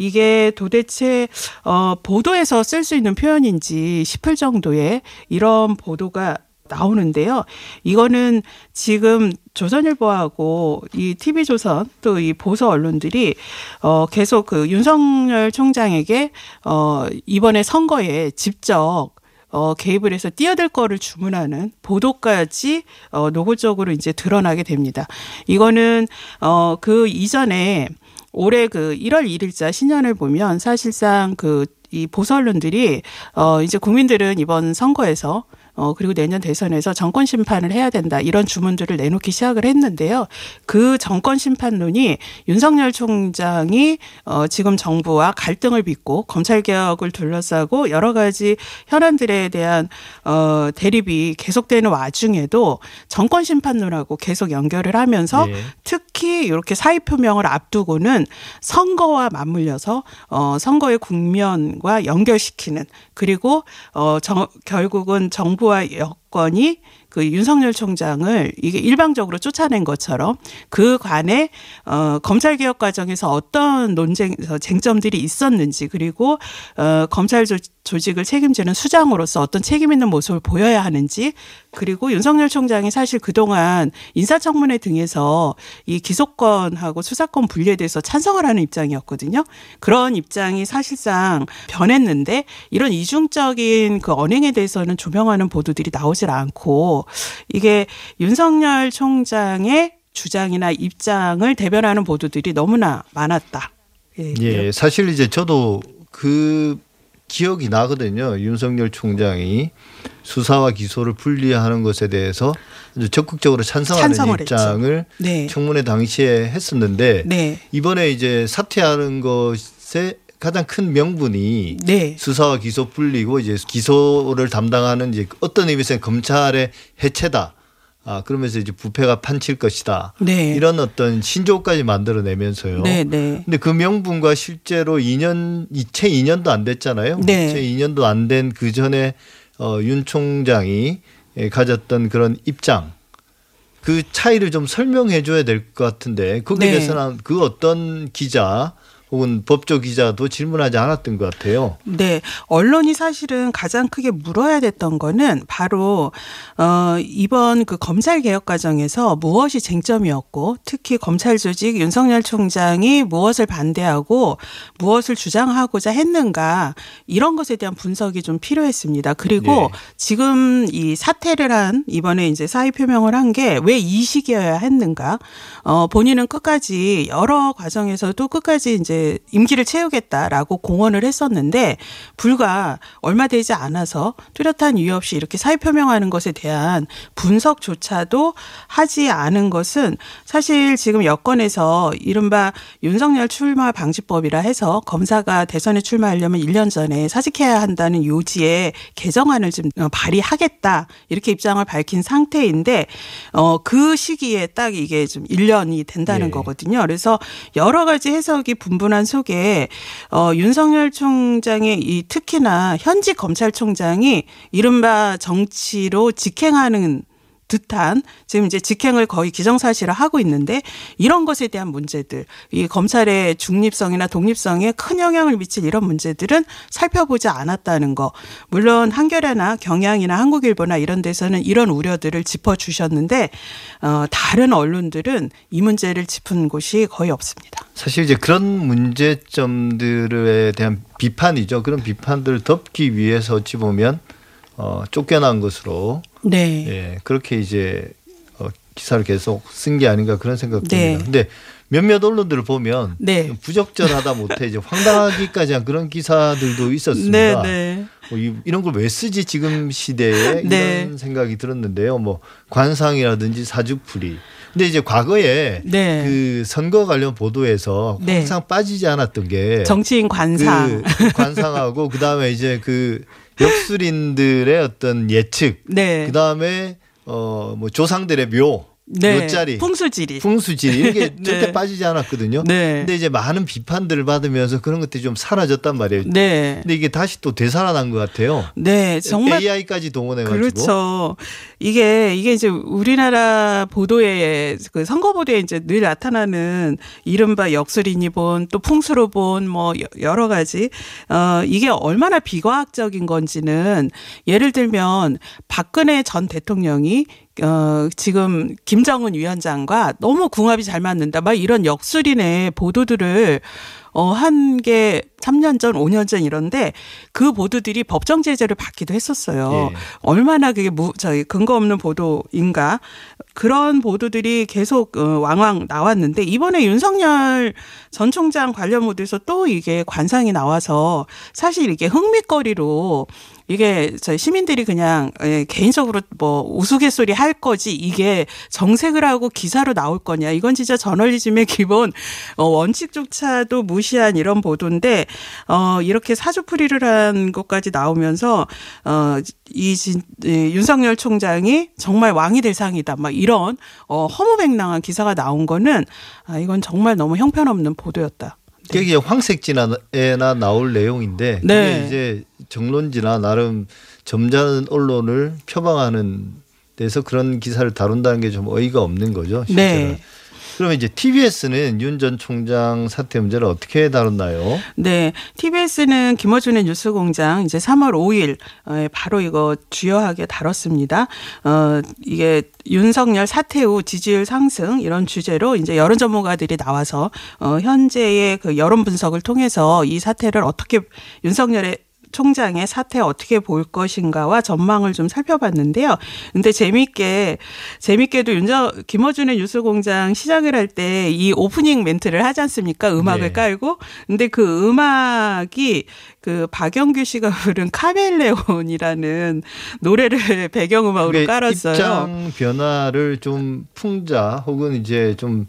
이게 도대체 어 보도에서 쓸 수 있는 표현인지 싶을 정도의 이런 보도가 나오는데요. 이거는 지금 조선일보하고 이 TV조선 또 이 보수 언론들이 어 계속 그 윤석열 총장에게 어 이번에 선거에 직접 어, 개입을 해서 뛰어들 거를 주문하는 보도까지 어, 노골적으로 이제 드러나게 됩니다. 이거는 어, 그 이전에 올해 그 1월 1일자 신년을 보면 사실상 그 이 보수 언론들이 어 이제 국민들은 이번 선거에서 어, 그리고 내년 대선에서 정권 심판을 해야 된다. 이런 주문들을 내놓기 시작을 했는데요. 그 정권 심판론이 윤석열 총장이 어, 지금 정부와 갈등을 빚고 검찰 개혁을 둘러싸고 여러 가지 현안들에 대한 어, 대립이 계속되는 와중에도 정권 심판론하고 계속 연결을 하면서 예. 특히 이렇게 사의 표명을 앞두고는 선거와 맞물려서 어 선거의 국면과 연결시키는 그리고 어 정, 결국은 정부 와 여권이 그 윤석열 총장을 이게 일방적으로 쫓아낸 것처럼 그 관에 어 검찰 개혁 과정에서 어떤 논쟁 쟁점들이 있었는지 그리고 어 검찰 조, 조직을 책임지는 수장으로서 어떤 책임 있는 모습을 보여야 하는지 그리고 윤석열 총장이 사실 그동안 인사청문회 등에서 이 기소권하고 수사권 분리에 대해서 찬성을 하는 입장이었거든요. 그런 입장이 사실상 변했는데 이런 이중적인 그 언행에 대해서는 조명하는 보도들이 나오질 않고 이게 윤석열 총장의 주장이나 입장을 대변하는 보도들이 너무나 많았다. 예, 예, 사실 이제 저도 그 기억이 나거든요. 윤석열 총장이 수사와 기소를 분리하는 것에 대해서 아주 적극적으로 찬성하는 찬성을. 입장을 네. 청문회 당시에 했었는데 네. 이번에 이제 사퇴하는 것의 가장 큰 명분이 네. 수사와 기소 분리고 이제 기소를 담당하는 이제 어떤 의미에서 검찰의 해체다. 아 그러면서 이제 부패가 판칠 것이다. 네. 이런 어떤 신조까지 만들어내면서요. 네, 네. 근데 그 명분과 실제로 2년 채 2년도 안 됐잖아요. 네. 채 2년도 안 된 그 전에 어, 윤 총장이 예, 가졌던 그런 입장 그 차이를 좀 설명해 줘야 될 것 같은데 거기에 네. 대해서는 그 어떤 기자 혹은 법조 기자도 질문하지 않았던 것 같아요. 네, 언론이 사실은 가장 크게 물어야 됐던 거는 바로 어 이번 그 검찰 개혁 과정에서 무엇이 쟁점이었고 특히 검찰 조직 윤석열 총장이 무엇을 반대하고 무엇을 주장하고자 했는가 이런 것에 대한 분석이 좀 필요했습니다. 그리고 예. 지금 이 사퇴를 한 이번에 이제 사의 표명을 한 게 왜 이 시기여야 했는가? 어 본인은 끝까지 여러 과정에서도 끝까지 이제 임기를 채우겠다라고 공언을 했었는데 불과 얼마 되지 않아서 뚜렷한 이유 없이 이렇게 사의 표명하는 것에 대한 분석조차도 하지 않은 것은 사실 지금 여권에서 이른바 윤석열 출마 방지법이라 해서 검사가 대선에 출마하려면 1년 전에 사직해야 한다는 요지에 개정안을 좀 어, 발의하겠다 이렇게 입장을 밝힌 상태인데 어그 시기에 딱 이게 좀 1년이 된다는 예. 거거든요. 그래서 여러 가지 해석이 분분 한 속에 어 윤석열 총장의 이 특히나 현직 검찰총장이 이른바 정치로 직행하는 듯한 지금 이제 직행을 거의 기정사실화 하고 있는데 이런 것에 대한 문제들 이 검찰의 중립성이나 독립성에 큰 영향을 미칠 이런 문제들은 살펴보지 않았다는 거 물론 한겨레나 경향이나 한국일보나 이런 데서는 이런 우려들을 짚어주셨는데 어, 다른 언론들은 이 문제를 짚은 곳이 거의 없습니다. 사실 이제 그런 문제점들에 대한 비판이죠. 그런 비판들을 덮기 위해서 어찌 보면 어, 쫓겨난 것으로 네. 예, 그렇게 이제 어, 기사를 계속 쓴 게 아닌가 그런 생각도 네. 듭니다. 근데 몇몇 언론들을 보면 네. 부적절하다 못해 이제 황당하기까지 한 그런 기사들도 네, 있었습니다. 네. 뭐 이- 이런 걸 왜 쓰지 지금 시대에 네. 이런 생각이 들었는데요. 뭐 관상이라든지 사주풀이. 근데 이제 과거에 네. 그 선거 관련 보도에서 네. 항상 빠지지 않았던 게 정치인 관상. 그 관상하고 그 다음에 이제 그 역술인들의 어떤 예측, 네. 그 다음에 어 뭐 조상들의 묘 네. 요짜리, 풍수지리. 풍수지리 이런 게 네. 절대 빠지지 않았거든요. 네. 근데 이제 많은 비판들을 받으면서 그런 것들이 좀 사라졌단 말이에요. 네. 근데 이게 다시 또 되살아난 것 같아요. 네, 정말 AI까지 동원해가지고. 그렇죠. 이게 이게 이제 우리나라 보도에 그 선거 보도에 이제 늘 나타나는 이른바 역술인이본 또 풍수로본 뭐 여- 여러 가지 어 이게 얼마나 비과학적인 건지는 예를 들면 박근혜 전 대통령이 어, 지금 김정은 위원장과 너무 궁합이 잘 맞는다. 막 이런 역술인의 보도들을 어, 한 게 3년 전, 5년 전 이런데 그 보도들이 법정 제재를 받기도 했었어요. 예. 얼마나 그게 무, 저희 근거 없는 보도인가. 그런 보도들이 계속 어, 왕왕 나왔는데 이번에 윤석열 전 총장 관련 보도에서 또 이게 관상이 나와서 사실 이게 흥미거리로 이게 저희 시민들이 그냥 예, 개인적으로 뭐 우스갯소리 할 거지 이게 정색을 하고 기사로 나올 거냐 이건 진짜 저널리즘의 기본 어, 원칙조차도 무시한 이런 보도인데 어 이렇게 사주풀이를 한 것까지 나오면서 어이 윤석열 총장이 정말 왕이 될 상이다 막 이런 어 허무맹랑한 기사가 나온 거는 아 이건 정말 너무 형편없는 보도였다. 여기에 황색지나에나 나올 내용인데 네. 그게 이제 정론지나 나름 점잖은 언론을 표방하는 데서 그런 기사를 다룬다는 게 좀 어이가 없는 거죠. 실제로. 네. 그러면 이제 TBS는 윤 전 총장 사퇴 문제를 어떻게 다뤘나요? 네. TBS는 김어준의 뉴스 공장 이제 3월 5일 에 바로 이거 주요하게 다뤘습니다. 어, 이게 윤석열 사퇴 후 지지율 상승 이런 주제로 이제 여론 전문가들이 나와서 어, 현재의 그 여론 분석을 통해서 이 사태를 어떻게 윤석열의 총장의 사태 어떻게 볼 것인가와 전망을 좀 살펴봤는데요. 근데 재밌게 재밌게도 윤저 김어준의 뉴스공장 시작을 할 때 이 오프닝 멘트를 하지 않습니까? 음악을 네. 깔고. 근데 그 음악이 그 박영규 씨가 부른 카멜레온이라는 노래를 배경음악으로 깔았어요. 입장 변화를 좀 풍자 혹은 이제 좀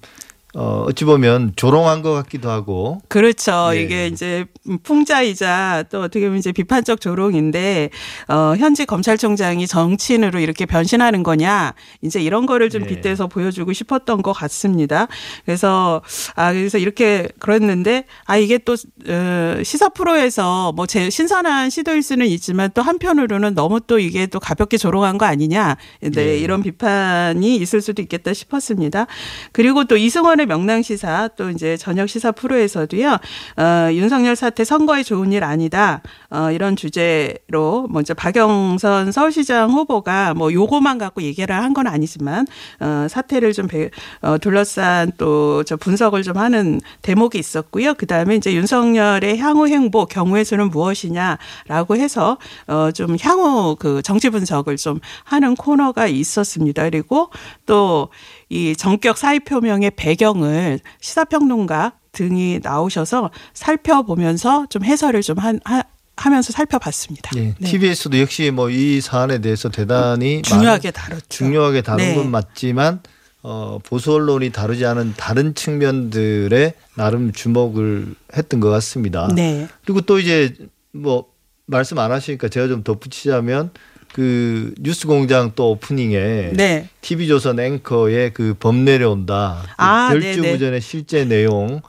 어, 어찌 보면 조롱한 것 같기도 하고 그렇죠. 네. 이게 이제 풍자이자 또 어떻게 보면 이제 비판적 조롱인데 어 현직 검찰총장이 정치인으로 이렇게 변신하는 거냐 이제 이런 거를 좀 네. 빗대서 보여주고 싶었던 것 같습니다. 그래서 아 그래서 이렇게 그랬는데 아 이게 또 어, 시사 프로에서 뭐 제 신선한 시도일 수는 있지만 또 한편으로는 너무 또 이게 또 가볍게 조롱한 거 아니냐 네, 네. 이런 비판이 있을 수도 있겠다 싶었습니다. 그리고 또 이승원 의 명랑 시사 또 이제 저녁 시사 프로에서도요. 어, 윤석열 사태 선거에 좋은 일 아니다. 어, 이런 주제로 먼저 박영선 서울시장 후보가 뭐 요거만 갖고 얘기를 한 건 아니지만 어, 사태를 좀 배, 어, 둘러싼 또 저 분석을 좀 하는 대목이 있었고요. 그 다음에 이제 윤석열의 향후 행보 경우의 수는 무엇이냐라고 해서 어, 좀 향후 그 정치 분석을 좀 하는 코너가 있었습니다. 그리고 또 이 정격 사의 표명의 배경을 시사평론가 등이 나오셔서 살펴보면서 좀 해설을 좀 한, 하, 하면서 살펴봤습니다. 예, 네. TBS도 역시 뭐 이 사안에 대해서 대단히 중요하게 다뤘죠. 중요하게 다룬 네. 건 맞지만 어, 보수 언론이 다루지 않은 다른 측면들에 나름 주목을 했던 것 같습니다. 네. 그리고 또 이제 뭐 말씀 안 하시니까 제가 좀 덧붙이자면 그 뉴스 공장 또 오프닝에 네. TV조선 앵커의 그 범 내려온다. 그 아, 결주부전의 실제 내용.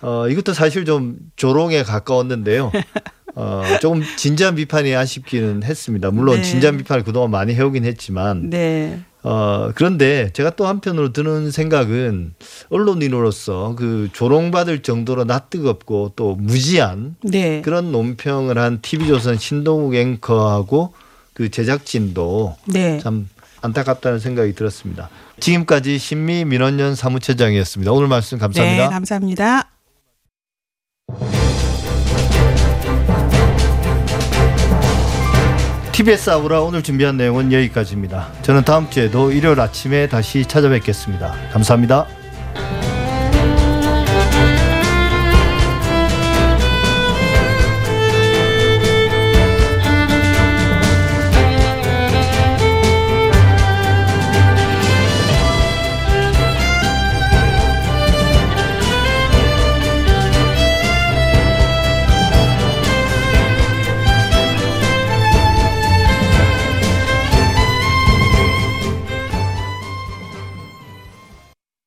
어, 이것도 사실 좀 조롱에 가까웠는데요. 어, 조금 진지한 비판이 아쉽기는 했습니다. 물론 네. 진지한 비판을 그동안 많이 해오긴 했지만. 네. 어, 그런데 제가 또 한편으로 드는 생각은 언론인으로서 그 조롱받을 정도로 낯뜨겁고 또 무지한 네. 그런 논평을 한 TV조선 신동욱 앵커하고 그 제작진도 네. 참 안타깝다는 생각이 들었습니다. 지금까지 신미 민원연 사무처장이었습니다. 오늘 말씀 감사합니다. 네, 감사합니다. TBS 아우라 오늘 준비한 내용은 여기까지입니다. 저는 다음 주에도 일요일 아침에 다시 찾아뵙겠습니다. 감사합니다.